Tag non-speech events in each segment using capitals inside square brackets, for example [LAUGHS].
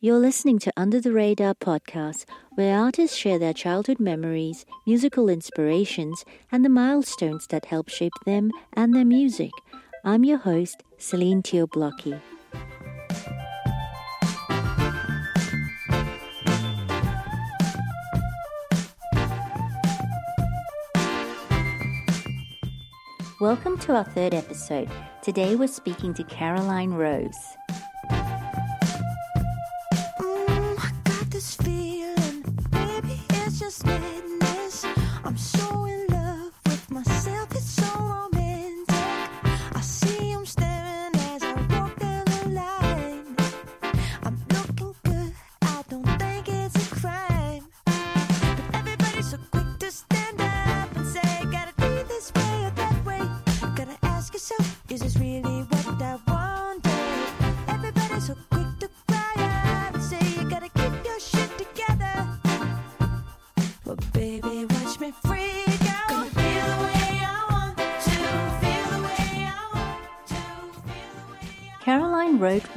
You're listening to Under the Radar podcast, where artists share their childhood memories, musical inspirations, and the milestones that help shape them and their music. I'm your host, Celine Teoblocki. Welcome to our third episode. Today we're speaking to Caroline Rose.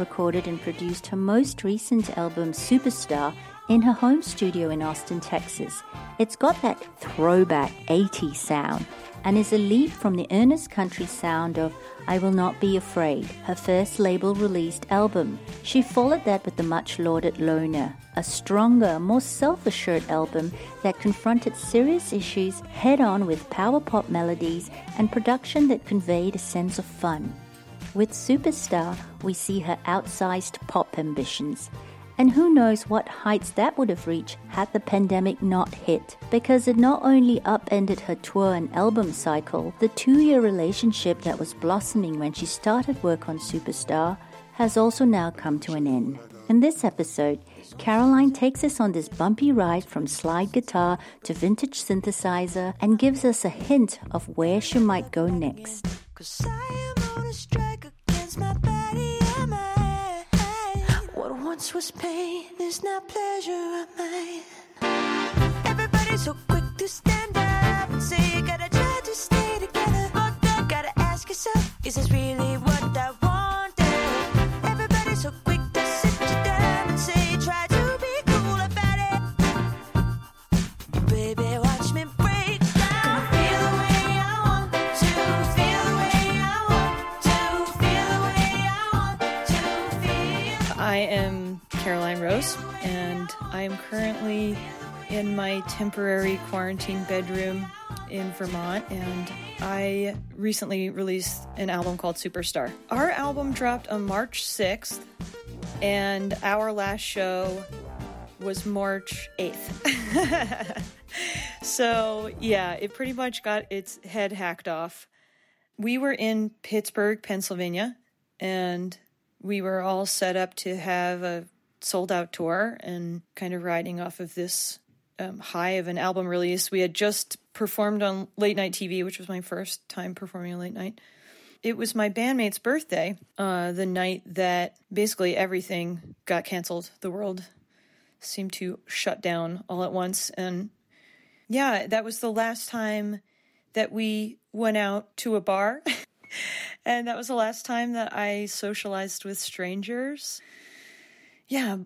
Recorded, and produced her most recent album, Superstar, in her home studio in Austin, Texas. It's got that throwback 80s sound and is a leap from the earnest country sound of I Will Not Be Afraid, her first label released album. She followed that with the much lauded Loner, a stronger, more self assured album that confronted serious issues head on with power pop melodies and production that conveyed a sense of fun. With Superstar, we see her outsized pop ambitions. And who knows what heights that would have reached had the pandemic not hit. Because it not only upended her tour and album cycle, the two year relationship that was blossoming when she started work on Superstar has also now come to an end. In this episode, Caroline takes us on this bumpy ride from slide guitar to vintage synthesizer and gives us a hint of where she might go next. On against my body and mind. What once was pain is now pleasure of mine. Everybody's so quick to stand up and say you gotta try to stay together. But you gotta ask yourself, is this really Caroline Rose, and I am currently in my temporary quarantine bedroom in Vermont, and I recently released an album called Superstar. Our album dropped on March 6th, and our last show was March 8th. [LAUGHS] so, yeah, it pretty much got its head hacked off. We were in Pittsburgh, Pennsylvania, and we were all set up to have a sold out tour and kind of riding off of this um, high of an album release. We had just performed on late night TV, which was my first time performing on late night. It was my bandmate's birthday, uh, the night that basically everything got canceled. The world seemed to shut down all at once. And yeah, that was the last time that we went out to a bar. [LAUGHS] and that was the last time that I socialized with strangers. Yeah.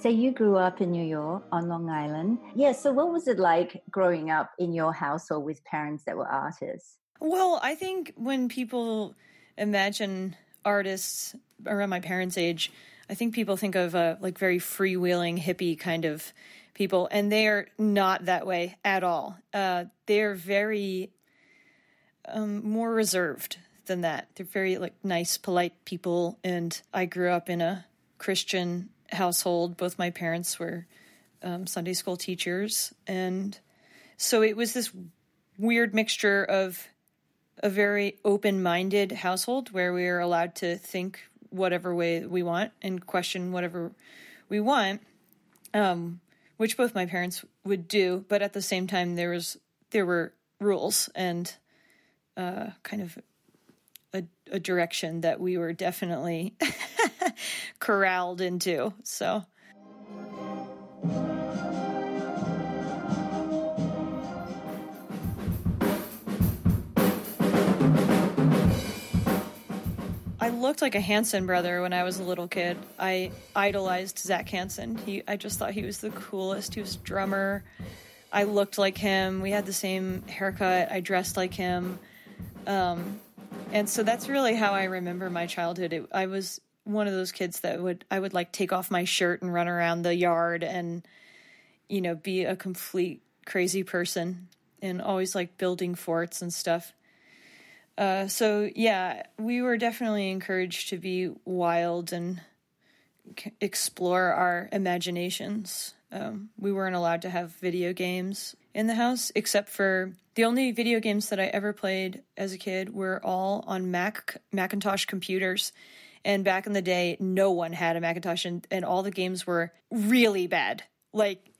So you grew up in New York on Long Island. Yeah, so what was it like growing up in your household with parents that were artists? Well, I think when people imagine artists around my parents' age, I think people think of uh, like very freewheeling hippie kind of people, and they are not that way at all. Uh, they're very um, more reserved than that. They're very like nice, polite people, and I grew up in a Christian household. Both my parents were um, Sunday school teachers, and so it was this weird mixture of a very open-minded household where we are allowed to think whatever way we want and question whatever we want, um, which both my parents would do. But at the same time, there was there were rules and uh, kind of a, a direction that we were definitely [LAUGHS] corralled into. So. I looked like a Hanson brother when I was a little kid. I idolized Zac Hanson. He, I just thought he was the coolest. He was drummer. I looked like him. We had the same haircut. I dressed like him. Um, and so that's really how I remember my childhood. It, I was one of those kids that would I would like take off my shirt and run around the yard and you know be a complete crazy person and always like building forts and stuff. Uh, so yeah, we were definitely encouraged to be wild and c- explore our imaginations. Um, we weren't allowed to have video games in the house, except for the only video games that I ever played as a kid were all on Mac Macintosh computers. And back in the day, no one had a Macintosh, and, and all the games were really bad. Like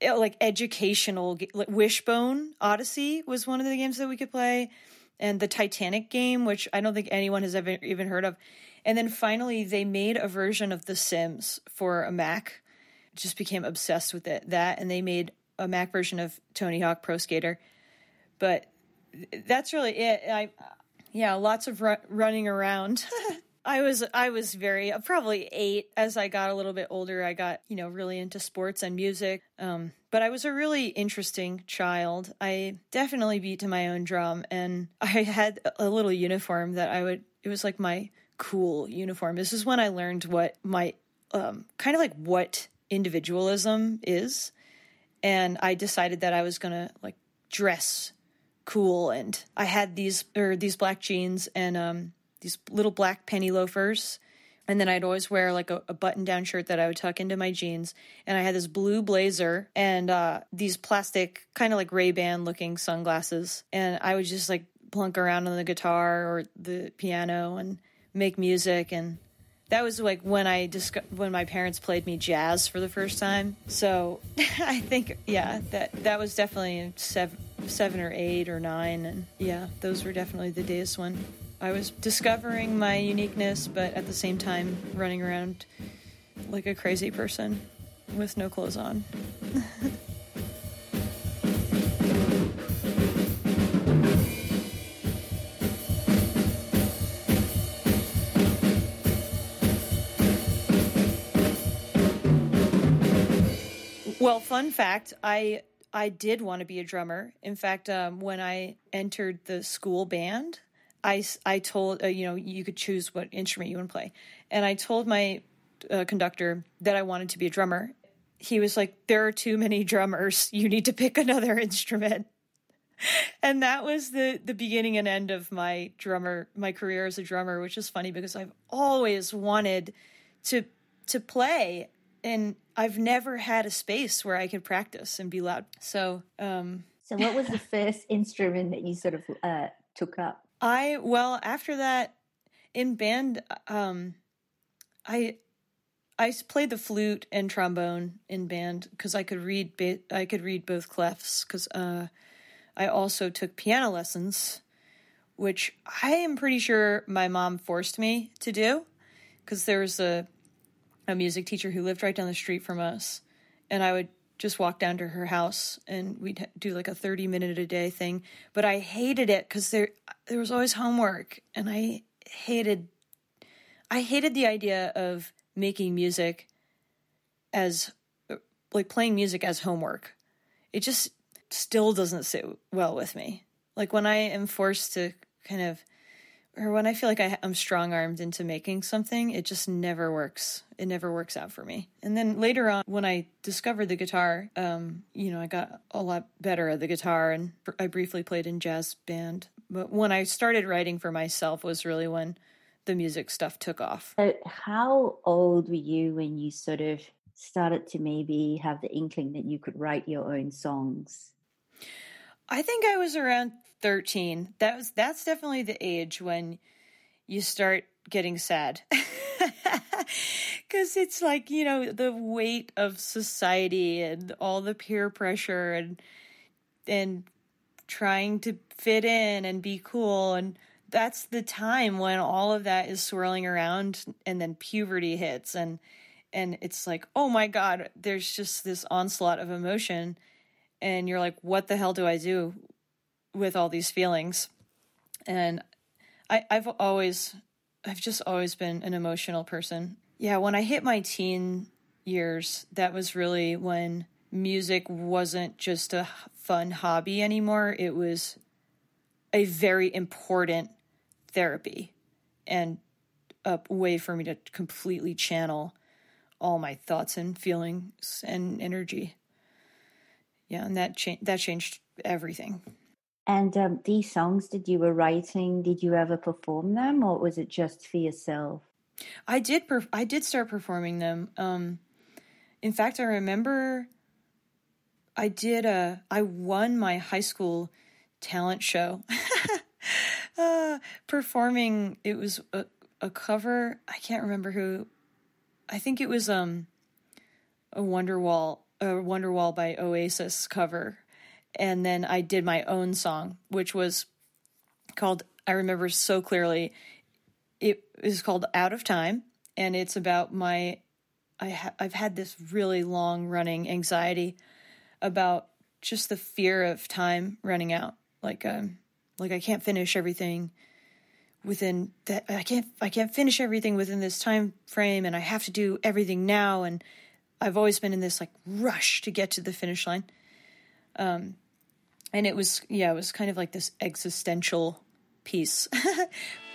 like educational like Wishbone Odyssey was one of the games that we could play and the Titanic game which I don't think anyone has ever even heard of. And then finally they made a version of The Sims for a Mac. Just became obsessed with it. That and they made a Mac version of Tony Hawk Pro Skater. But that's really it. I yeah, lots of ru- running around. [LAUGHS] I was I was very uh, probably eight. As I got a little bit older, I got you know really into sports and music. Um, but I was a really interesting child. I definitely beat to my own drum, and [LAUGHS] I had a little uniform that I would. It was like my cool uniform. This is when I learned what my um, kind of like what individualism is, and I decided that I was gonna like dress cool, and I had these or these black jeans and um these little black penny loafers. And then I'd always wear like a, a button down shirt that I would tuck into my jeans. And I had this blue blazer and uh, these plastic, kind of like Ray Ban looking sunglasses. And I would just like plunk around on the guitar or the piano and make music. And that was like when I disco- when my parents played me jazz for the first time. So [LAUGHS] I think yeah, that that was definitely seven, seven or eight or nine, and yeah, those were definitely the days when I was discovering my uniqueness, but at the same time running around like a crazy person with no clothes on. well, fun fact, I I did want to be a drummer. In fact, um, when I entered the school band, I, I told, uh, you know, you could choose what instrument you want to play. And I told my uh, conductor that I wanted to be a drummer. He was like, There are too many drummers. You need to pick [LAUGHS] another instrument. And that was the, the beginning and end of my drummer, my career as a drummer, which is funny because I've always wanted to, to play and I've never had a space where I could practice and be loud. So, um, So, what was the [LAUGHS] first instrument that you sort of uh, took up? I well after that in band um I I played the flute and trombone in band cuz I could read I could read both clefs cuz uh I also took piano lessons which I am pretty sure my mom forced me to do cuz there was a a music teacher who lived right down the street from us and I would just walk down to her house and we'd do like a 30 minute a day thing. But i hated it because there there was always homework and i hated i hated the idea of making music as like playing music as homework. It just still doesn't sit well with me. Like when i am forced to kind of or when I feel like I, am strong armed into making something, it just never works. It never works out for me. And then later on, when I discovered the guitar, um, you know, I got a lot better at the guitar and I briefly played in jazz band. But when I started writing for myself was really when the music stuff took off. So, how old were you when you sort of started to maybe have the inkling that you could write your own songs? I think I was around 13. That was that's definitely the age when you start getting sad. [LAUGHS] Cuz it's like, you know, the weight of society and all the peer pressure and and trying to fit in and be cool and that's the time when all of that is swirling around and then puberty hits and and it's like, oh my God, there's just this onslaught of emotion. And you're like, what the hell do I do with all these feelings? And I, I've always, I've just always been an emotional person. Yeah, when I hit my teen years, that was really when music wasn't just a fun hobby anymore. It was a very important therapy and a way for me to completely channel all my thoughts and feelings and energy. Yeah, and that that changed everything. And um, these songs that you were writing, did you ever perform them, or was it just for yourself? I did. Perf- I did start performing them. Um, in fact, I remember I did a. I won my high school talent show, [LAUGHS] uh, performing. It was a, a cover. I can't remember who. I think it was um a Wonderwall a Wonderwall by Oasis cover, and then I did my own song, which was called. I remember so clearly. It is called Out of Time, and it's about my. I ha- I've had this really long running anxiety about just the fear of time running out. Like um, like I can't finish everything within that I can't I can't finish everything within this time frame and I have to do everything now and I've always been in this like rush to get to the finish line. Um and it was yeah, it was kind of like this existential piece. [LAUGHS]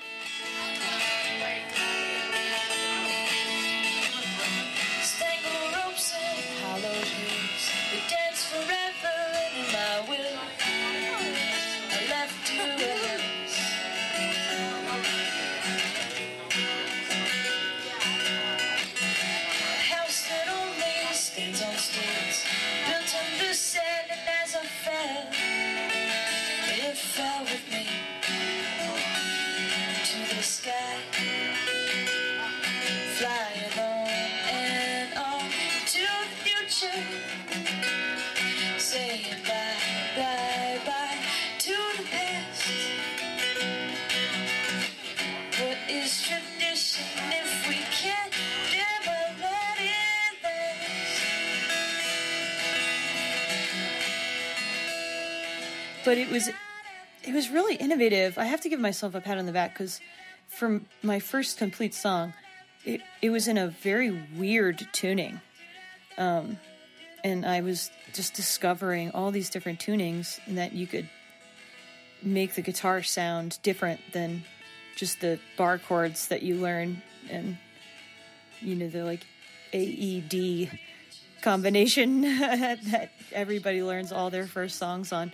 Say bye, bye, bye to the past. What is tradition if we can't never let it last? but it was it was really innovative. I have to give myself a pat on the back because from my first complete song, it it was in a very weird tuning, um, and I was just discovering all these different tunings and that you could make the guitar sound different than just the bar chords that you learn and you know the like AED combination [LAUGHS] that everybody learns all their first songs on.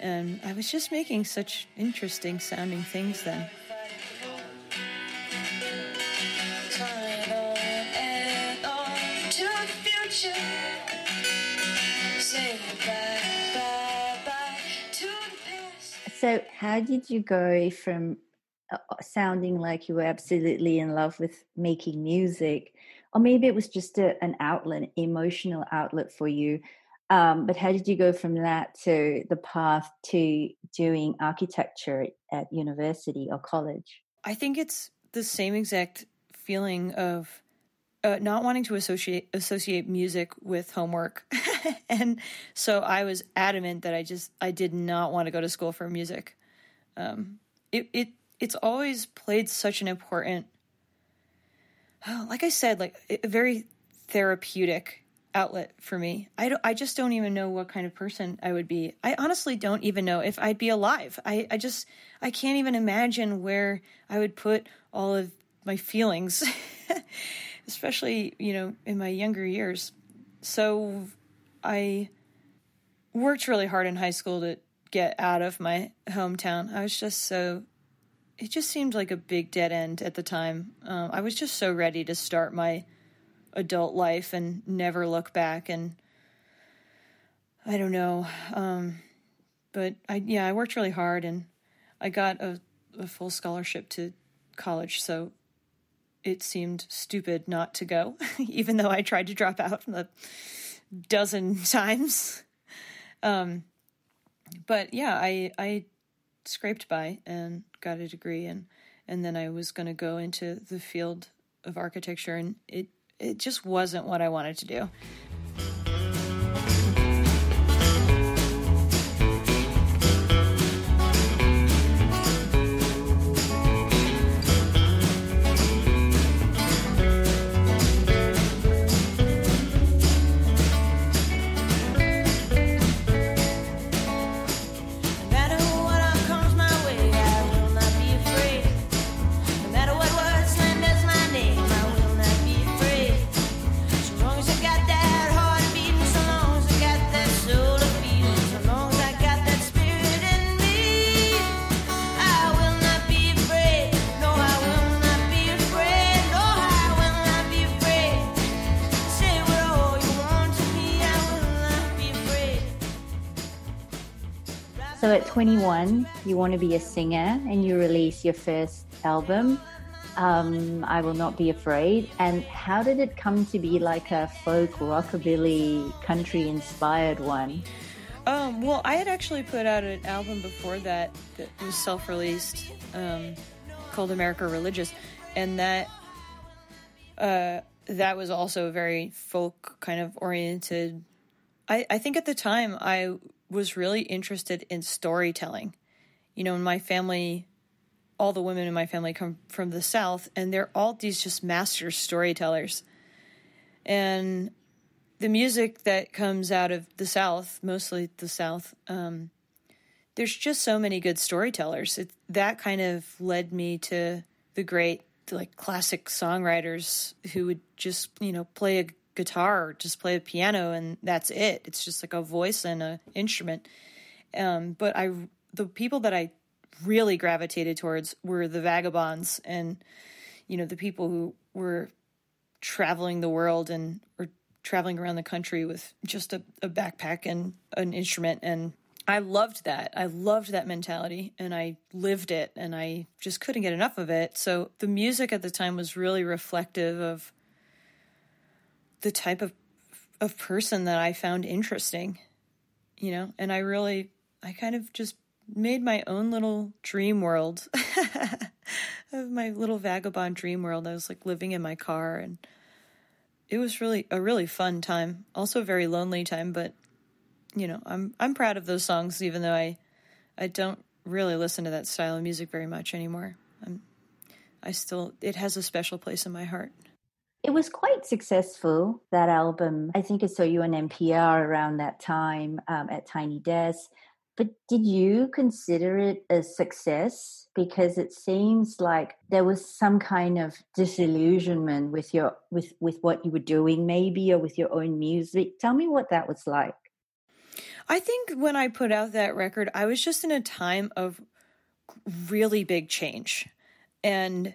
And I was just making such interesting sounding things then. So, how did you go from uh, sounding like you were absolutely in love with making music, or maybe it was just a, an outlet, emotional outlet for you? Um, but how did you go from that to the path to doing architecture at university or college? I think it's the same exact feeling of uh, not wanting to associate associate music with homework, [LAUGHS] and so I was adamant that I just I did not want to go to school for music. Um, it it it's always played such an important, oh, like I said, like a very therapeutic outlet for me. I don't, I just don't even know what kind of person I would be. I honestly don't even know if I'd be alive. I, I just I can't even imagine where I would put all of my feelings, [LAUGHS] especially, you know, in my younger years. So I worked really hard in high school to get out of my hometown. I was just so it just seemed like a big dead end at the time. Um, I was just so ready to start my adult life and never look back and I don't know. Um, but I yeah, I worked really hard and I got a, a full scholarship to college, so it seemed stupid not to go, [LAUGHS] even though I tried to drop out a dozen [LAUGHS] times. Um, but yeah, I I scraped by and got a degree and and then I was going to go into the field of architecture and it it just wasn't what I wanted to do. So at 21, you want to be a singer and you release your first album, um, I Will Not Be Afraid. And how did it come to be like a folk, rockabilly, country inspired one? Um, well, I had actually put out an album before that that was self-released, um, called America Religious, and that uh, that was also very folk kind of oriented. I, I think at the time I was really interested in storytelling. You know, in my family, all the women in my family come from the South, and they're all these just master storytellers. And the music that comes out of the South, mostly the South, um, there's just so many good storytellers. It, that kind of led me to the great, like classic songwriters who would just, you know, play a guitar, just play a piano, and that's it. It's just like a voice and an instrument. Um, but I, the people that I really gravitated towards were the vagabonds and, you know, the people who were traveling the world and or traveling around the country with just a, a backpack and an instrument and I loved that. I loved that mentality and I lived it and I just couldn't get enough of it. So the music at the time was really reflective of the type of of person that I found interesting. You know, and I really I kind of just made my own little dream world [LAUGHS] of my little vagabond dream world. I was like living in my car and it was really a really fun time. Also a very lonely time, but you know, I'm I'm proud of those songs even though I I don't really listen to that style of music very much anymore. I'm I still it has a special place in my heart. It was quite successful, that album. I think I saw you on NPR around that time um, at Tiny Desk. But did you consider it a success? Because it seems like there was some kind of disillusionment with your with with what you were doing, maybe, or with your own music. Tell me what that was like. I think when I put out that record, I was just in a time of really big change. And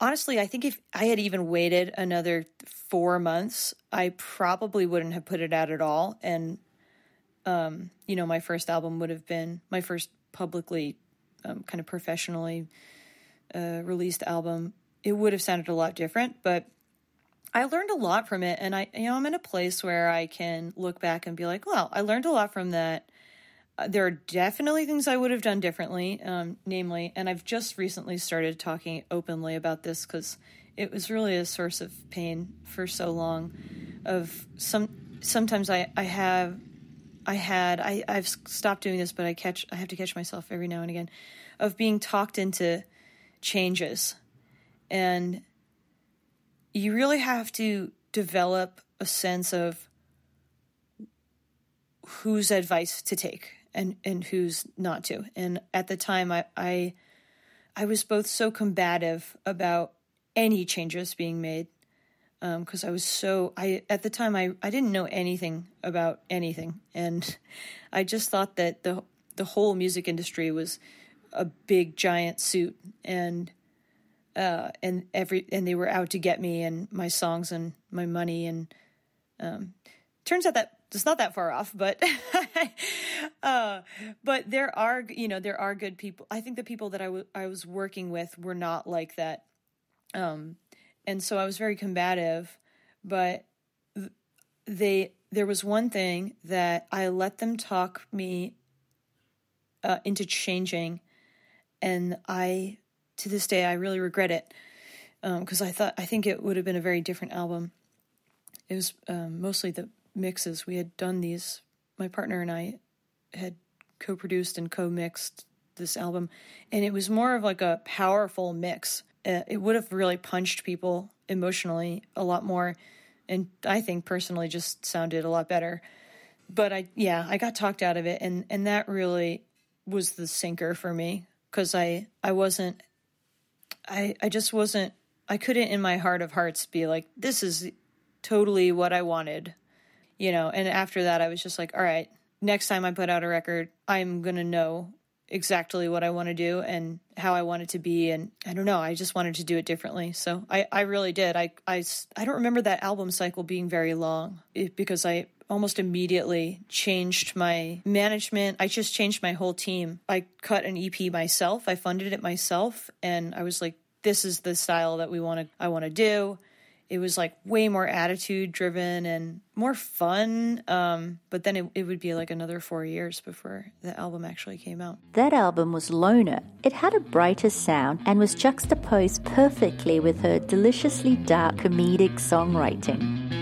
honestly, I think if I had even waited another four months, I probably wouldn't have put it out at all. And, um, you know, my first album would have been my first publicly, um, kind of professionally uh, released album. It would have sounded a lot different, but I learned a lot from it. And I, you know, I'm in a place where I can look back and be like, well, I learned a lot from that. Uh, there are definitely things I would have done differently, um, namely, and I've just recently started talking openly about this because it was really a source of pain for so long. Of some, sometimes I, I have, I had, I, I've stopped doing this, but I catch, I have to catch myself every now and again, of being talked into changes, and you really have to develop a sense of whose advice to take and and who's not to. And at the time, I I, I was both so combative about any changes being made because um, I was so I at the time I I didn't know anything about anything, and I just thought that the the whole music industry was a big giant suit and. Uh, and every and they were out to get me and my songs and my money and um, turns out that it's not that far off, but [LAUGHS] uh, but there are you know there are good people. I think the people that I, w- I was working with were not like that, um, and so I was very combative. But th- they there was one thing that I let them talk me uh, into changing, and I to this day I really regret it. because I thought I think it would have been a very different album. It was um, mostly the mixes we had done these. My partner and I had co-produced and co-mixed this album, and it was more of like a powerful mix. Uh, it would have really punched people emotionally a lot more, and I think personally just sounded a lot better. But I, yeah, I got talked out of it, and and that really was the sinker for me because I I wasn't, I I just wasn't. I couldn't in my heart of hearts be like, this is totally what I wanted, you know. And after that, I was just like, all right, next time I put out a record, I'm gonna know exactly what I want to do and how I want it to be. And I don't know, I just wanted to do it differently. So I, I really did. I, I, I don't remember that album cycle being very long eh, because I almost immediately changed my management. I just changed my whole team. I cut an EP myself. I funded it myself. And I was like, this is the style that we want to, I want to do it was like way more attitude driven and more fun. Um, but then it, it would be like another four years before the album actually came out. That album was Loner. It had a brighter sound and was juxtaposed perfectly with her deliciously dark comedic songwriting.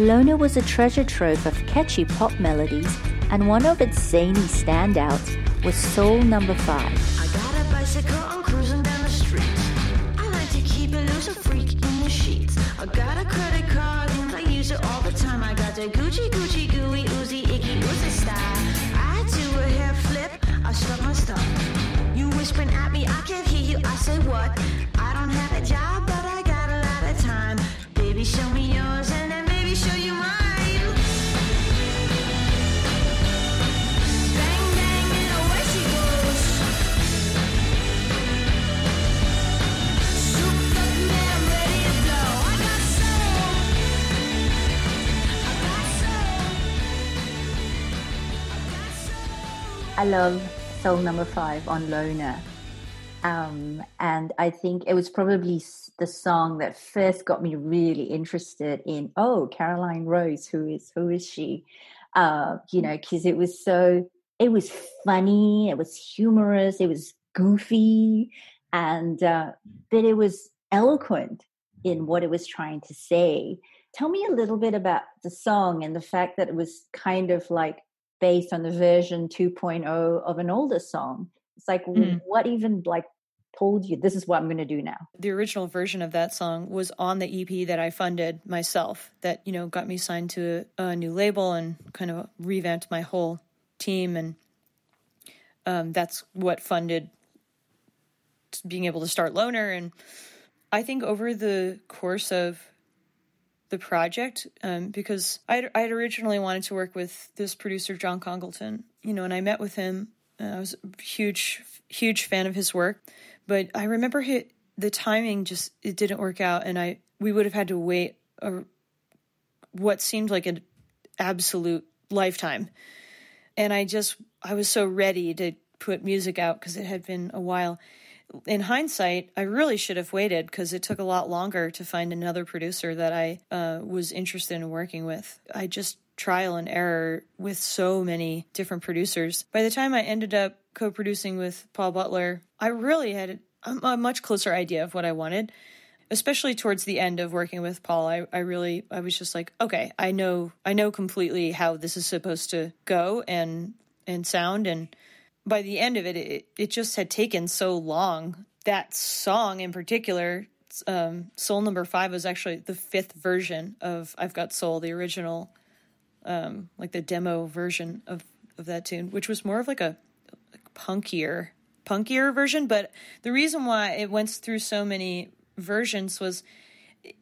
Loner was a treasure trove of catchy pop melodies, and one of its zany standouts was Soul Number 5. I love Soul Number 5 on Loner. Um, and I think it was probably the song that first got me really interested in, oh, Caroline Rose, who is who is she? Uh, you know, because it was so it was funny, it was humorous, it was goofy, and uh, but it was eloquent in what it was trying to say. Tell me a little bit about the song and the fact that it was kind of like based on the version 2.0 of an older song. It's like, Mm. what even like told you this is what I'm going to do now? The original version of that song was on the EP that I funded myself, that, you know, got me signed to a, a new label and kind of revamped my whole team. And um, that's what funded being able to start Loner. And I think over the course of the project, um, because I'd, I'd originally wanted to work with this producer, John Congleton, you know, and I met with him. Uh, I was a huge, huge fan of his work, but I remember he, the timing just it didn't work out, and I we would have had to wait a, what seemed like an absolute lifetime, and I just I was so ready to put music out because it had been a while. In hindsight, I really should have waited because it took a lot longer to find another producer that I uh, was interested in working with. I just trial and error with so many different producers. By the time I ended up co producing with Paul Butler, I really had a, much closer idea of what I wanted. Especially towards the end of working with Paul, I, I really I was just like, okay, I know I know completely how this is supposed to go and and sound and by the end of it, it, it just had taken so long. That song in particular, um, Soul Number Five, was actually the fifth version of I've Got Soul, the original, um, like the demo version of of that tune, which was more of like a like punkier punkier version. But the reason why it went through so many versions was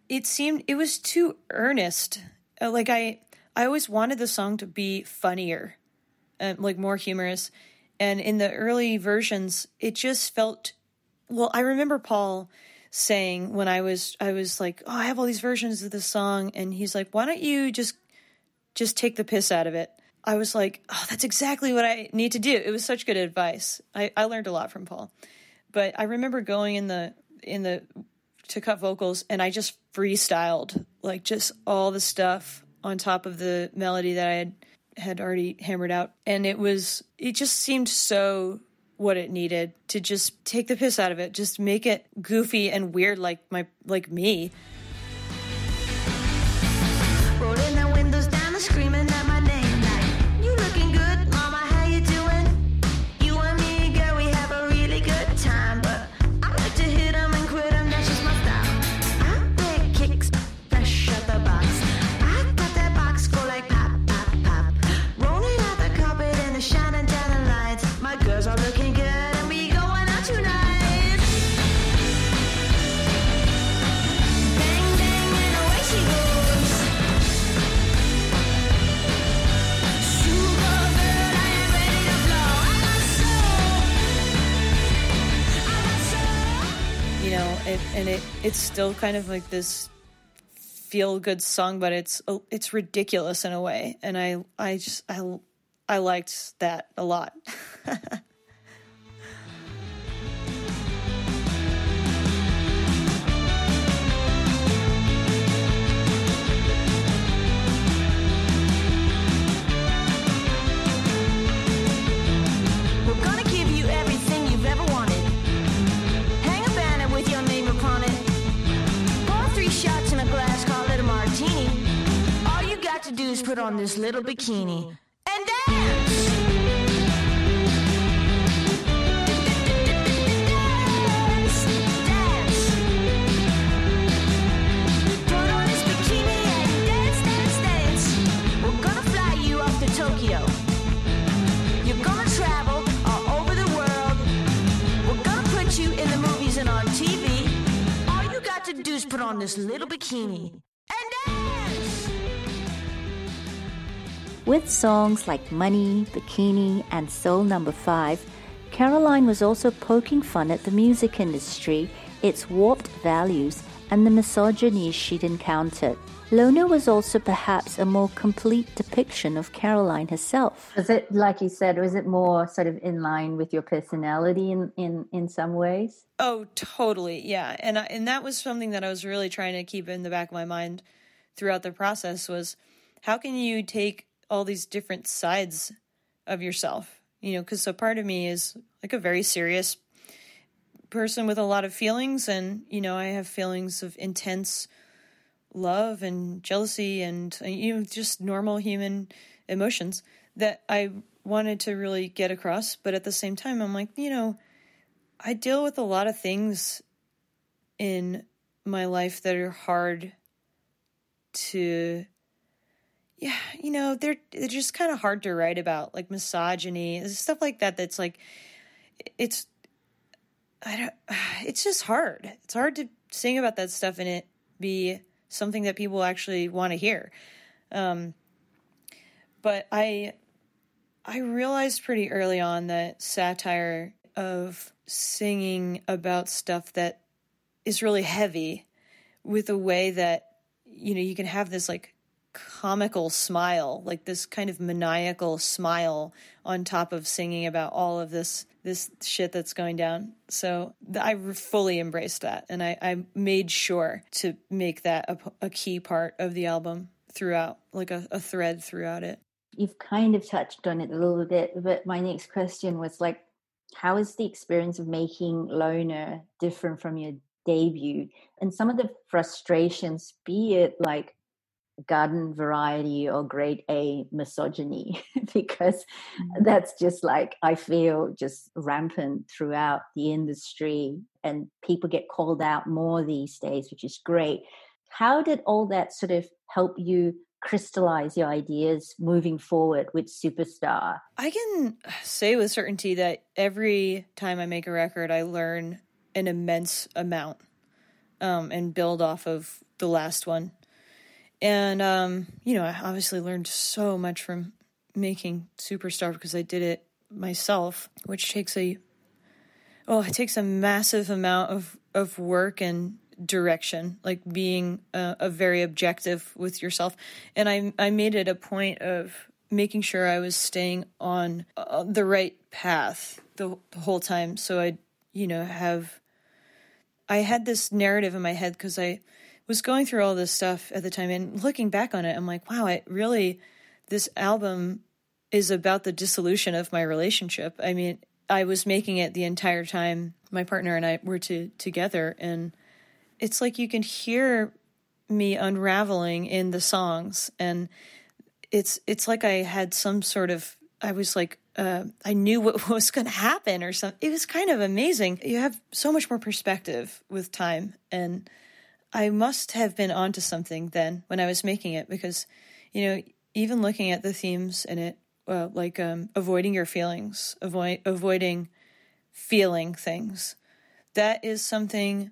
it seemed it was too earnest. Uh, like I I always wanted the song to be funnier, and like more humorous. And in the early versions, it just felt well, I remember Paul saying when I was I was like, "Oh, I have all these versions of this song." And he's like, "Why don't you just just take the piss out of it?" I was like, "Oh, that's exactly what I need to do." It was such good advice. I I learned a lot from Paul. But I remember going in the in the to cut vocals and I just freestyled like just all the stuff on top of the melody that I had had already hammered out and it was it just seemed so what it needed to just take the piss out of it just make it goofy and weird like my like me it's still kind of like this feel good song but it's oh, it's ridiculous in a way. And i i just i i liked that a lot [LAUGHS] to do is put on this little bikini and dance. Tokyo. You're gonna travel all over the world. We're gonna put you in the movies and on TV. All you got to do is put on this little bikini and With songs like Money, Bikini, and Soul Number 5, Caroline was also poking fun at the music industry, its warped values, and the misogyny she'd encountered. Loner was also perhaps a more complete depiction of Caroline herself. Was it like you said? Was it more sort of in line with your personality in in in some ways? Oh, totally. Yeah. And I, and that was something that I was really trying to keep in the back of my mind throughout the process was how can you take all these different sides of yourself? You know, cuz a part of me is like a very serious person with a lot of feelings and, you know, I have feelings of intense love and jealousy and uh, you know just normal human emotions that I wanted to really get across but at the same time I'm like you know I deal with a lot of things in my life that are hard to yeah, you know, they're they're just kind of hard to write about, like misogyny, stuff like that that's like it's I don't [SIGHS] it's just hard. It's hard to sing about that stuff and it be something that people actually want to hear. Um but I I realized pretty early on that satire of singing about stuff that is really heavy with a way that you know you can have this like comical smile like this kind of maniacal smile on top of singing about all of this this shit that's going down so i fully embraced that and i, I made sure to make that a key part of the album throughout like a, a thread throughout it You've kind of touched on it a little bit, but my next question was like, how is the experience of making Loner different from your debut? And some of the frustrations, be it like garden variety or grade A misogyny [LAUGHS] because Mm-hmm. that's just like I feel just rampant throughout the industry and people get called out more these days, which is great. How did all that sort of help you crystallize your ideas moving forward with Superstar? I can say with certainty that every time I make a record, I learn an immense amount um, and build off of the last one. And, um, you know, I obviously learned so much from making Superstar because I did it myself, which takes a, oh, it takes a massive amount of, of work and direction, like being a, a very objective with yourself. And I, I made it a point of making sure I was staying on uh, the right path the, the whole time. So I, you know, have I had this narrative in my head because I was going through all this stuff at the time and looking back on it, I'm like, wow, I really, this album is about the dissolution of my relationship. I mean, I was making it the entire time my partner and I were to, together, and it's like you can hear me unraveling in the songs, and it's it's like I had some sort of I was like uh, I knew what [LAUGHS] was going to happen or something. It was kind of amazing. You have so much more perspective with time, and I must have been onto something then when I was making it because, you know, even looking at the themes in it, like um, avoiding your feelings, avoid avoiding feeling things, that is something.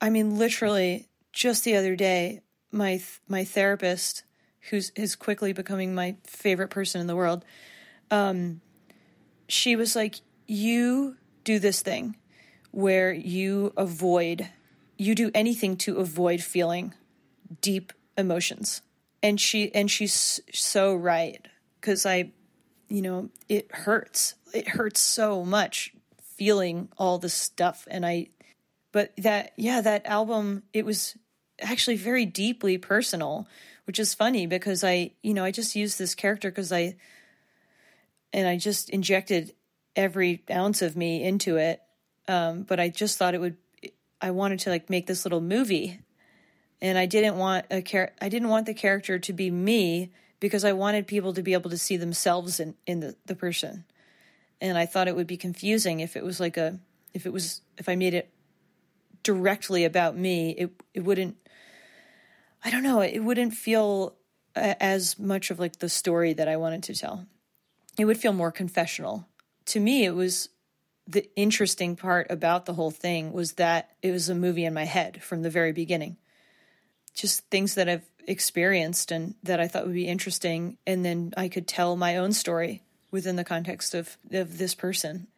I mean, literally, just the other day, my my therapist, who's is quickly becoming my favorite person in the world, um, she was like, "You do this thing where you avoid, you do anything to avoid feeling deep emotions," and she and she's so right because I, you know, it hurts. It hurts so much feeling all this stuff, and I, but that yeah, that album it was actually very deeply personal, which is funny because I, you know, I just used this character because I and I just injected every ounce of me into it. Um, but I just thought it would. I wanted to like make this little movie, and I didn't want a char- I didn't want the character to be me because I wanted people to be able to see themselves in in the the person, and I thought it would be confusing if it was like a if it was if I made it directly about me. It it wouldn't. I don't know. It wouldn't feel as much of like the story that I wanted to tell it would feel more confessional. To me, it was the interesting part about the whole thing was that it was a movie in my head from the very beginning. Just things that I've experienced and that I thought would be interesting, and then I could tell my own story within the context of of this person.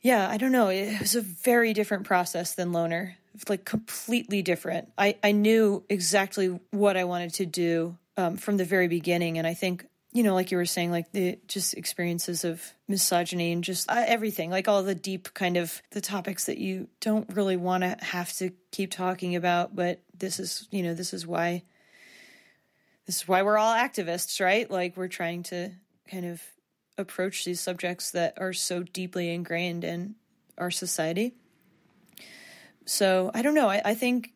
Yeah, I don't know. It was a very different process than Loner. Like completely different. I I knew exactly what I wanted to do um, from the very beginning, and I think you know, like you were saying, like the just experiences of misogyny and just uh, everything, like all the deep kind of the topics that you don't really want to have to keep talking about. But this is, you know, this is why, this is why we're all activists, right? Like we're trying to kind of approach these subjects that are so deeply ingrained in our society. So I don't know. I, I think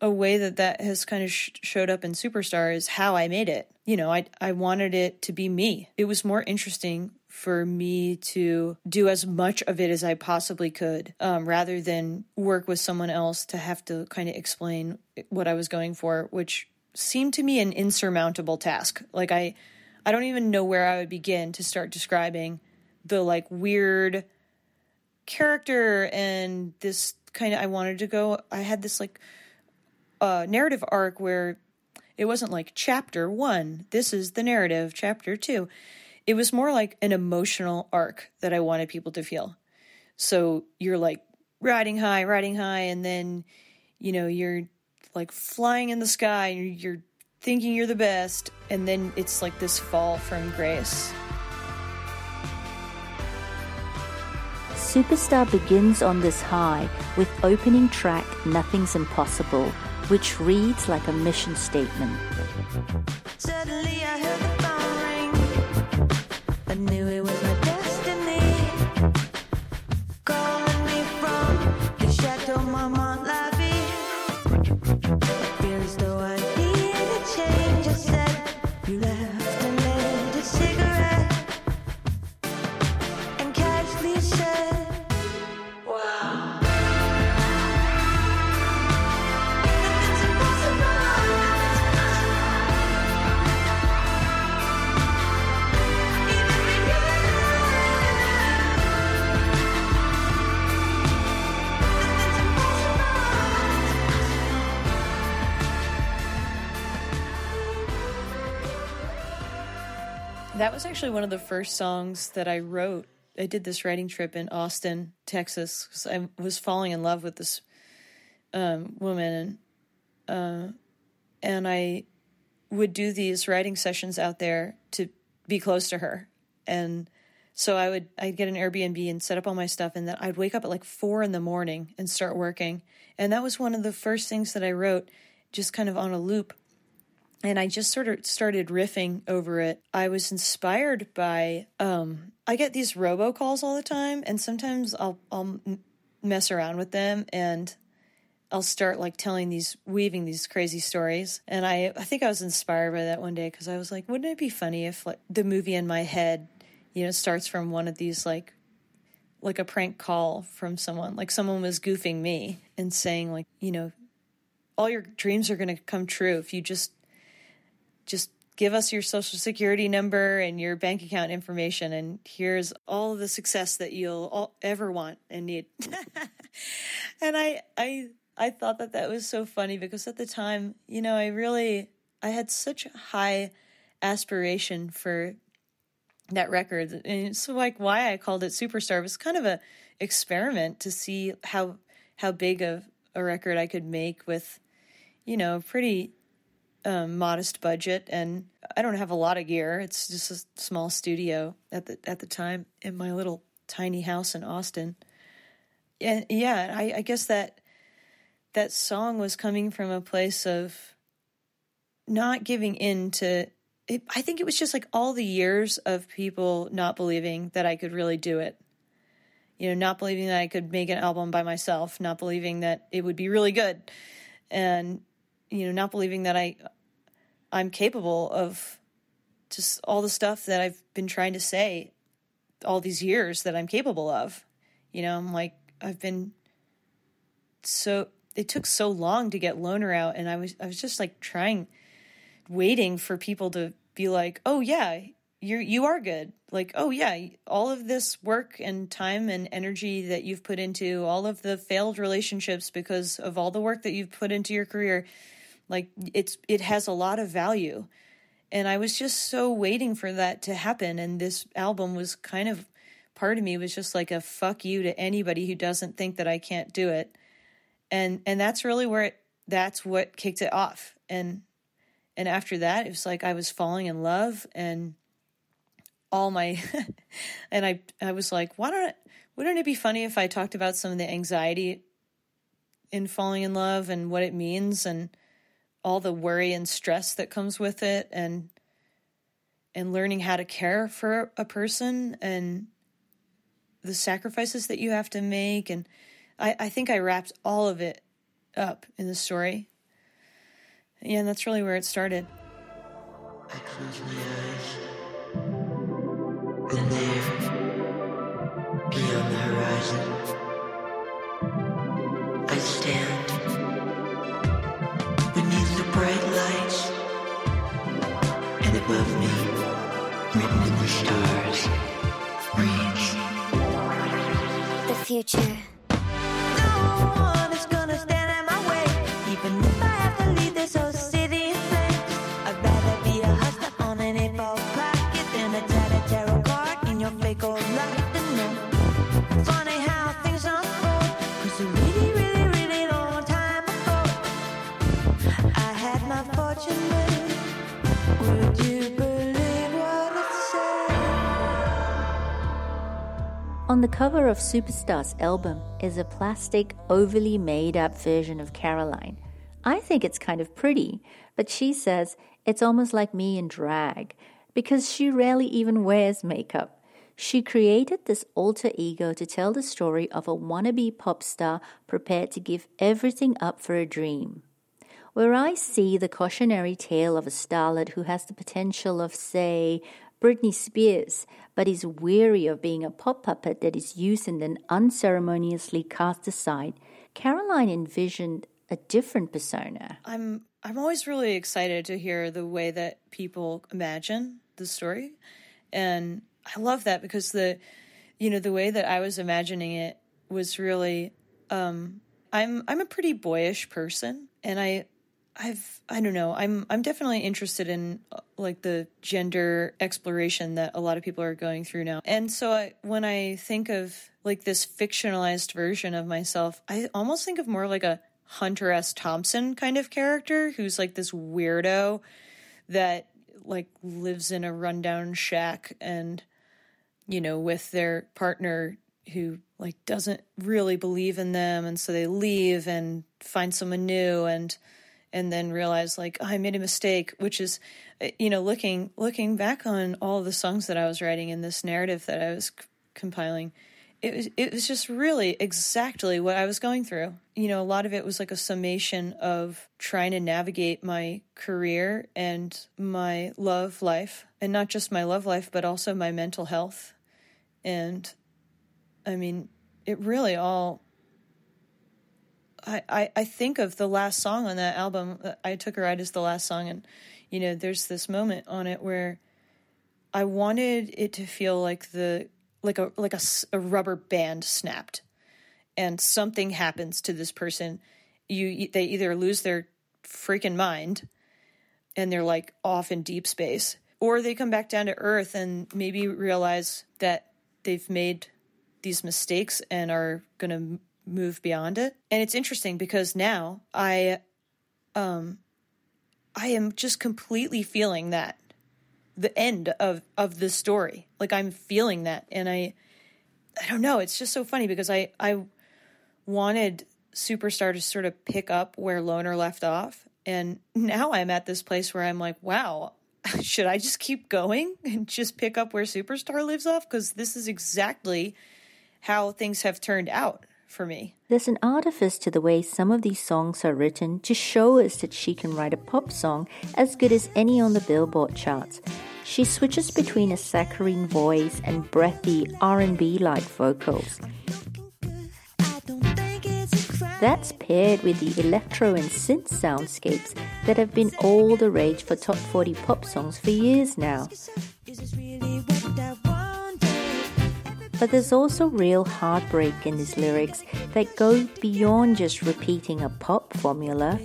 a way that that has kind of sh- showed up in Superstar is how I made it. You know, I I wanted it to be me. It was more interesting for me to do as much of it as I possibly could, um, rather than work with someone else to have to kind of explain what I was going for, which seemed to me an insurmountable task. Like I, I don't even know where I would begin to start describing the like weird character and this kind of. I wanted to go. I had this like uh, narrative arc where it wasn't like chapter one, this is the narrative, chapter two. It was more like an emotional arc that I wanted people to feel. So you're like riding high, riding high, and then, you know, you're like flying in the sky, you're, thinking you're the best, and then it's like this fall from grace. Superstar begins on this high with opening track Nothing's Impossible, which reads like a mission statement. Suddenly I heard the phone ring. I knew it was was actually one of the first songs that I wrote. I did this writing trip in Austin, Texas, I was falling in love with this um, woman, and uh, and I would do these writing sessions out there to be close to her, and so I would I'd get an Airbnb and set up all my stuff, and then I'd wake up at like four in the morning and start working, and that was one of the first things that I wrote, just kind of on a loop and I just sort of started riffing over it. I was inspired by um, I get these robocalls all the time, and sometimes I'll I'll mess around with them and I'll start like telling these weaving these crazy stories. And I I think I was inspired by that one day because I was like, wouldn't it be funny if like the movie in my head, you know, starts from one of these like like a prank call from someone, like someone was goofing me and saying like, you know, all your dreams are going to come true if you just just give us your social security number and your bank account information and here's all the success that you'll all, ever want and need. [LAUGHS] And i i i thought that that was so funny because at the time you know i really i had such high aspiration for that record. And so like why i called it superstar was kind of a experiment to see how how big of a record i could make with you know pretty um, modest budget, and I don't have a lot of gear. It's just a small studio at the at the time in my little tiny house in Austin. And yeah, I, I guess that that song was coming from a place of not giving in to. It, I think it was just like all the years of people not believing that I could really do it. You know, not believing that I could make an album by myself, not believing that it would be really good, and you know, not believing that I I'm capable of just all the stuff that I've been trying to say all these years that I'm capable of. You know, I'm like I've been so it took so long to get loner out and I was I was just like trying waiting for people to be like, "Oh yeah, you you are good." Like, "Oh yeah, all of this work and time and energy that you've put into all of the failed relationships because of all the work that you've put into your career, like it's it has a lot of value. And I was just so waiting for that to happen and this album was kind of part of me was just like a fuck you to anybody who doesn't think that I can't do it. And and that's really where it that's what kicked it off. And and after that it was like I was falling in love and all my [LAUGHS] and I I was like, why don't wouldn't it be funny if I talked about some of the anxiety in falling in love and what it means and all the worry and stress that comes with it and and learning how to care for a person and the sacrifices that you have to make and I, I think I wrapped all of it up in the story. Yeah, and that's really where it started. I close my eyes. And there, beyond the horizon, I stand future. On the cover of Superstar's album is a plastic, overly made up version of Caroline. I think it's kind of pretty, but she says it's almost like me in drag because she rarely even wears makeup. She created this alter ego to tell the story of a wannabe pop star prepared to give everything up for a dream. Where I see the cautionary tale of a starlet who has the potential of, say, Britney Spears, but is weary of being a pop puppet that is used and then unceremoniously cast aside, Caroline envisioned a different persona. I'm I'm always really excited to hear the way that people imagine the story. And I love that because the you know, the way that I was imagining it was really um I'm I'm a pretty boyish person and I I've I don't know. I'm I'm definitely interested in uh, like the gender exploration that a lot of people are going through now. And so I, when I think of like this fictionalized version of myself, I almost think of more like a Hunter S. Thompson kind of character who's like this weirdo that like lives in a rundown shack and you know with their partner who like doesn't really believe in them and so they leave and find someone new and and then realize like oh, I made a mistake which is uh, you know looking looking back on all the songs that I was writing in this narrative that I was c- compiling it was it was just really exactly what I was going through. You know, a lot of it was like a summation of trying to navigate my career and my love life, and not just my love life, but also my mental health. And I mean, it really all. I, I, think of the last song on that album. Uh, I took a ride as the last song, and you know, there's this moment on it where I wanted it to feel like the like a like a, a rubber band snapped and something happens to this person you they either lose their freaking mind and they're like off in deep space or they come back down to earth and maybe realize that they've made these mistakes and are going to move beyond it and it's interesting because now i um i am just completely feeling that the end of of the story. Like I'm feeling that, and I, I don't know. It's just so funny because I I wanted Superstar to sort of pick up where Loner left off, and now I'm at this place where I'm like, wow, [LAUGHS] should I just keep going [LAUGHS] and just pick up where Superstar lives off? Because this is exactly how things have turned out for me. There's an artifice to the way some of these songs are written to show us that she can write a pop song as good as any on the Billboard charts. She switches between a saccharine voice and breathy R&B-like vocals. That's paired with the electro and synth soundscapes that have been all the rage for top 40 pop songs for years now. But there's also real heartbreak in his lyrics that go beyond just repeating a pop formula.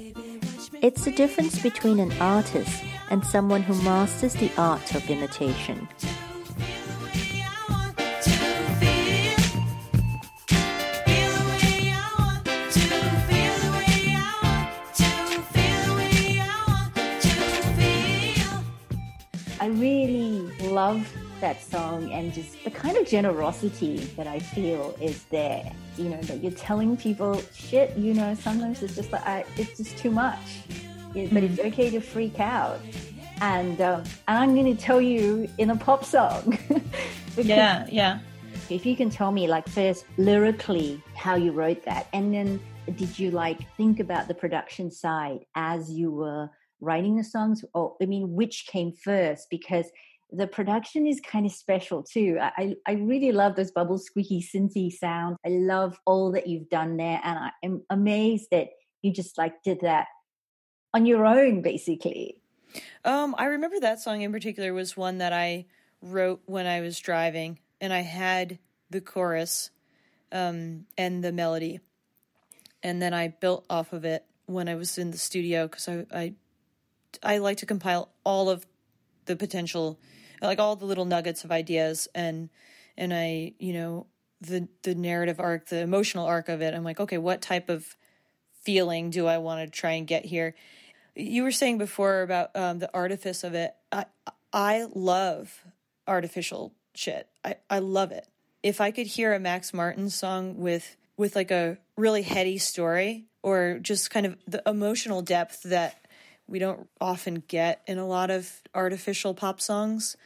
It's the difference between an artist and someone who masters the art of imitation. I really love that song and just the kind of generosity that I feel is there. You know, that you're telling people, shit, you know, sometimes it's just like, I, it's just too much. But it's okay to freak out. And, um, and I'm going to tell you in a pop song. [LAUGHS] yeah, yeah. If you can tell me, like, first lyrically how you wrote that, and then did you like think about the production side as you were writing the songs? Or, I mean, which came first? Because the production is kind of special too. I, I really love those bubble squeaky synthy sounds. I love all that you've done there. And I am amazed that you just like did that on your own, basically. Um, I remember that song in particular was one that I wrote when I was driving and I had the chorus um, and the melody. And then I built off of it when I was in the studio because I, I I like to compile all of the potential like all the little nuggets of ideas and and I, you know, the the narrative arc, the emotional arc of it. I'm like, okay, what type of feeling do I want to try and get here? You were saying before about um, the artifice of it. I I love artificial shit. I I love it. If I could hear a Max Martin song with with like a really heady story or just kind of the emotional depth that we don't often get in a lot of artificial pop songs.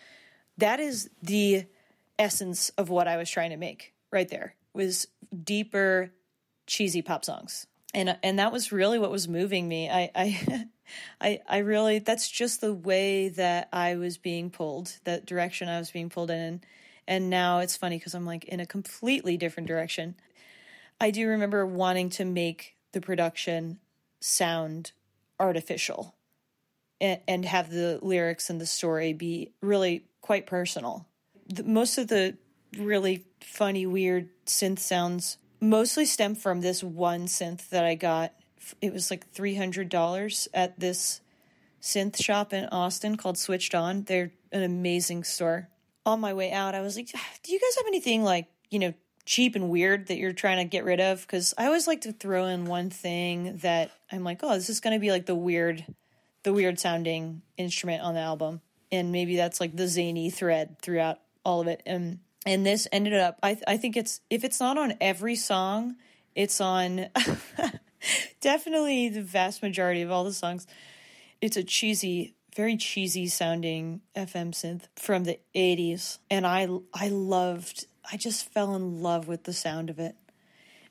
That is the essence of what I was trying to make right there was deeper cheesy pop songs. And and that was really what was moving me. I I [LAUGHS] I, I really that's just the way that I was being pulled, that direction I was being pulled in. And now it's funny because I'm like in a completely different direction. I do remember wanting to make the production sound artificial and, and have the lyrics and the story be really quite personal. The, most of the really funny, weird synth sounds mostly stem from this one synth that I got it was like $300 at this synth shop in Austin called Switched On. They're an amazing store. On my way out, I was like, do you guys have anything like, you know, cheap and weird that you're trying to get rid of? Because I always like to throw in one thing that I'm like, oh, this is going to be like the weird, the weird sounding instrument on the album. And maybe that's like the zany thread throughout all of it. And, and this ended up, I, I think it's, if it's not on every song, it's on [LAUGHS] definitely the vast majority of all the songs. It's a cheesy, very cheesy sounding FM synth from the 80s. And I, I loved, I just fell in love with the sound of it.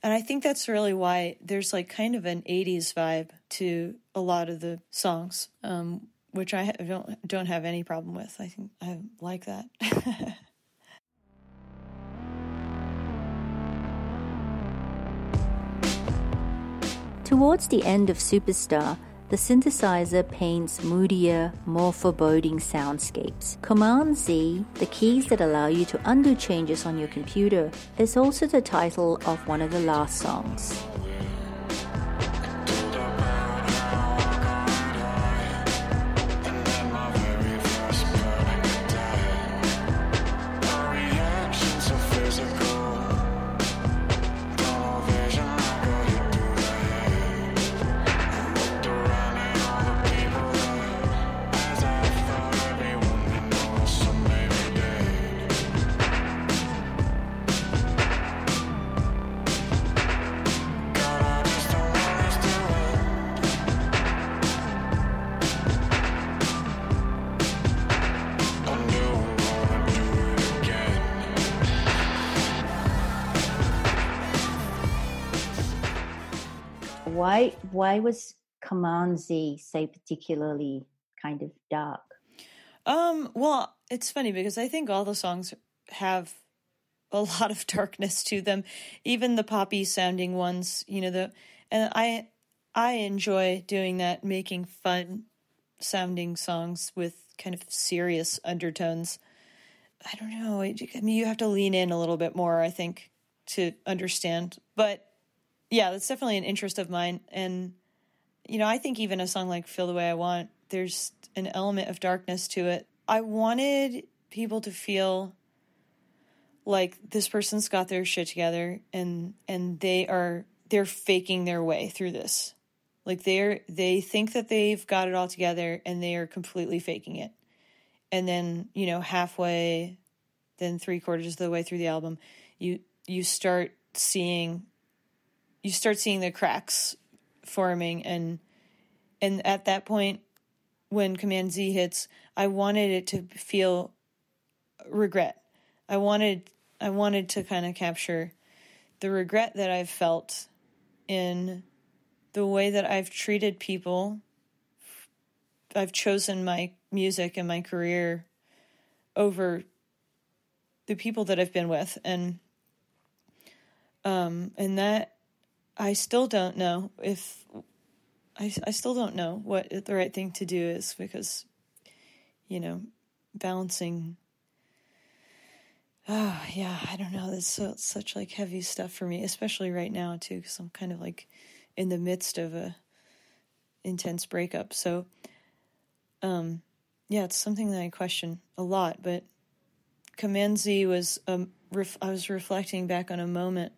And I think that's really why there's like kind of an 80s vibe to a lot of the songs, um, which I don't don't have any problem with. I think I like that. [LAUGHS] Towards the end of Superstar, the synthesizer paints moodier, more foreboding soundscapes. Command Z, the keys that allow you to undo changes on your computer, is also the title of one of the last songs. Why was Command Z say particularly kind of dark? Um, well, it's funny because I think all the songs have a [LAUGHS] lot of darkness to them, even the poppy sounding ones. You know the and I I enjoy doing that, making fun sounding songs with kind of serious undertones. I don't know. I mean, you have to lean in a little bit more, I think, to understand. But yeah, that's definitely an interest of mine. And, you know, I think even a song like Feel the Way I Want, there's an element of darkness to it. I wanted people to feel like this person's got their shit together and and they are they're faking their way through this. Like they're they think that they've got it all together and they are completely faking it. And then, you know, halfway, then three quarters of the way through the album, you you start seeing you start seeing the cracks forming and and at that point when command z hits i wanted it to feel regret. I wanted i wanted to kind of capture the regret that i've felt in the way that i've treated people. I've chosen my music and my career over the people that i've been with and um and that I still don't know if I, I still don't know what the right thing to do is because, you know, balancing. Oh yeah, I don't know. That's so, such like heavy stuff for me, especially right now too, because I'm kind of like in the midst of a intense breakup. So, um, yeah, it's something that I question a lot. But Z was um, ref- I was reflecting back on a moment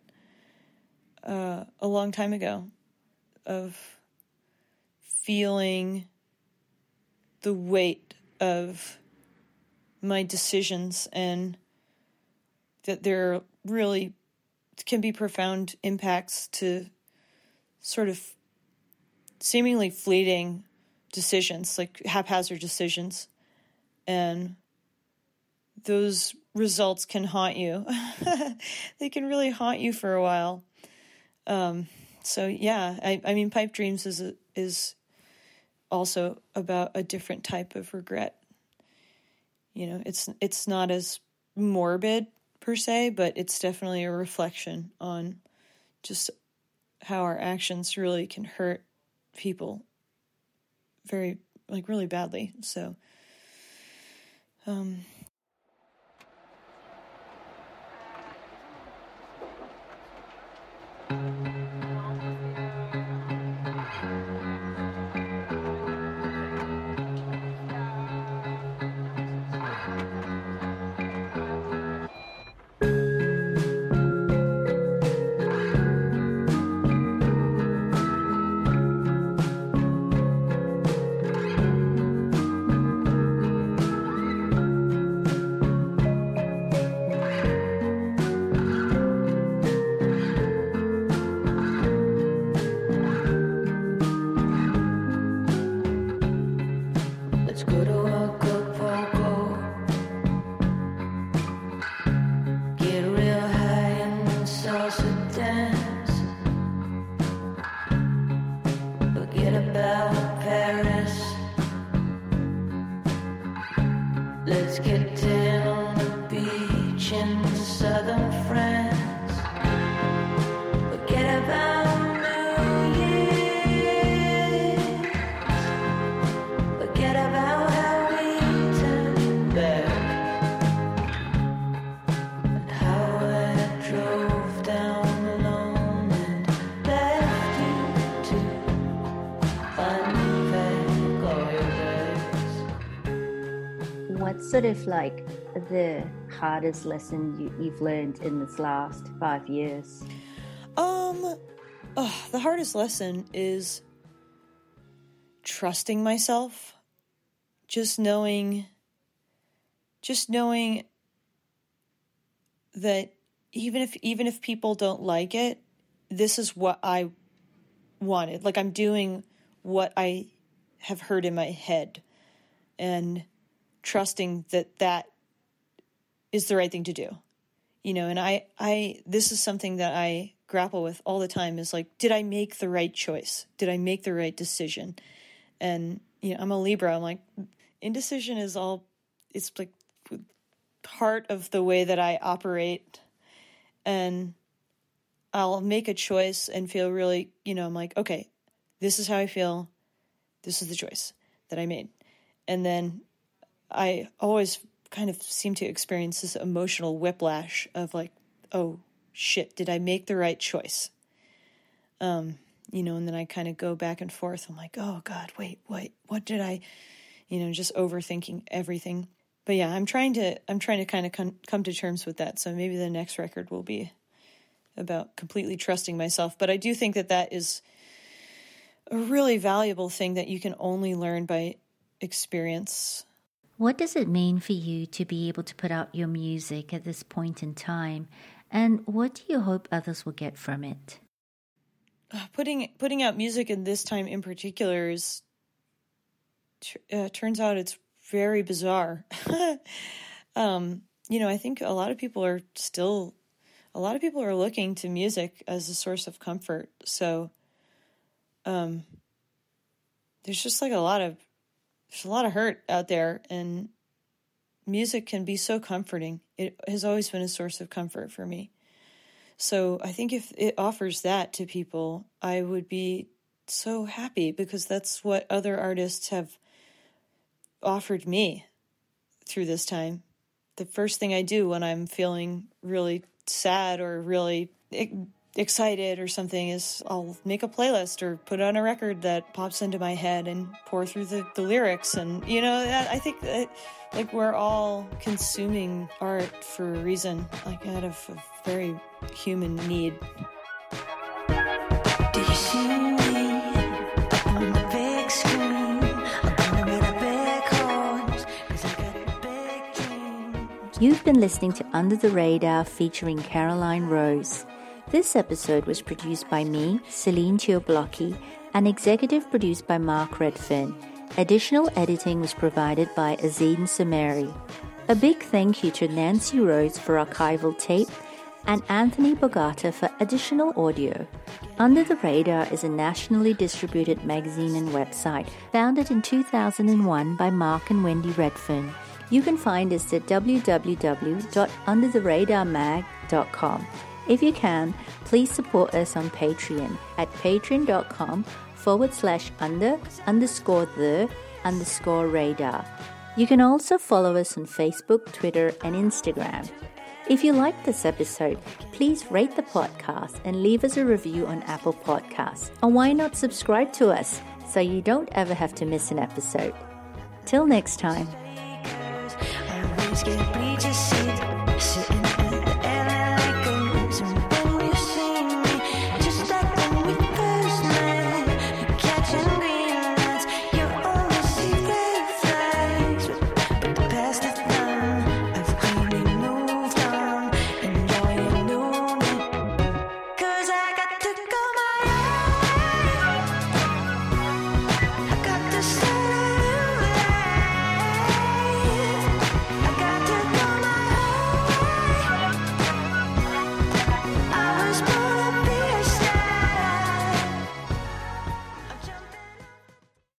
uh, a long time ago of feeling the weight of my decisions and that there really can be profound impacts to sort of seemingly fleeting decisions, like haphazard decisions. And those results can haunt you. [LAUGHS] they can really haunt you for a while. Um, so yeah, I, I mean, Pipe Dreams is a, is also about a different type of regret. You know, it's it's not as morbid per se, but it's definitely a reflection on just how our actions really can hurt people very like really badly. So um Let's go to sort of like the hardest lesson you, you've learned in this last five years? Um, ugh, the hardest lesson is trusting myself. Just knowing, just knowing that even if even if people don't like it, this is what I wanted. Like I'm doing what I have heard in my head, and trusting that that is the right thing to do. You know and i i this is something that i grapple with all the time is like did i make the right choice? Did i make the right decision? And you know i'm a libra. I'm like indecision is all it's like part of the way that i operate. And i'll make a choice and feel really you know i'm like okay this is how i feel. This is the choice that i made. And then i always kind of seem to experience this emotional whiplash of like, oh shit, did I make the right choice? Um, you know, and then I kind of go back and forth. I'm like, oh God, wait, wait, what did I, you know, just overthinking everything. But yeah, I'm trying to, I'm trying to kind of come to terms with that. So maybe the next record will be about completely trusting myself. But I do think that that is a really valuable thing that you can only learn by experience. What does it mean for you to be able to put out your music at this point in time? And what do you hope others will get from it? Uh, putting putting out music in this time in particular is uh, turns out it's very bizarre. [LAUGHS] um, you know, I think a lot of people are still a lot of people are looking to music as a source of comfort. So um there's just like a lot of there's a lot of hurt out there and music can be so comforting. It has always been a source of comfort for me. So I think if it offers that to people, I would be so happy because that's what other artists have offered me through this time. The first thing I do when I'm feeling really sad or really excited or something is I'll make a playlist or put on a record that pops into my head and pour through the, the lyrics. And, you know, I think that like we're all consuming art for a reason, like out of a very human need. Do you see me on the big screen? I'm gonna be the big horns, 'cause I got big dreams. You've been listening to Under the Radar featuring Caroline Rose. This episode was produced by me, Celine Teoblocki, and executive produced by Mark Redfern. Additional editing was provided by Azeen Samari. A big thank you to Nancy Rose for archival tape and Anthony Bogata for additional audio. Under the Radar is a nationally distributed magazine and website founded in 2001 by Mark and Wendy Redfern. You can find us at www.undertheradarmag.com. If you can, please support us on Patreon at patreon.com forward slash under underscore the underscore radar. You can also follow us on Facebook, Twitter, and Instagram. If you liked this episode, please rate the podcast and leave us a review on Apple Podcasts. And why not subscribe to us so you don't ever have to miss an episode? Till next time.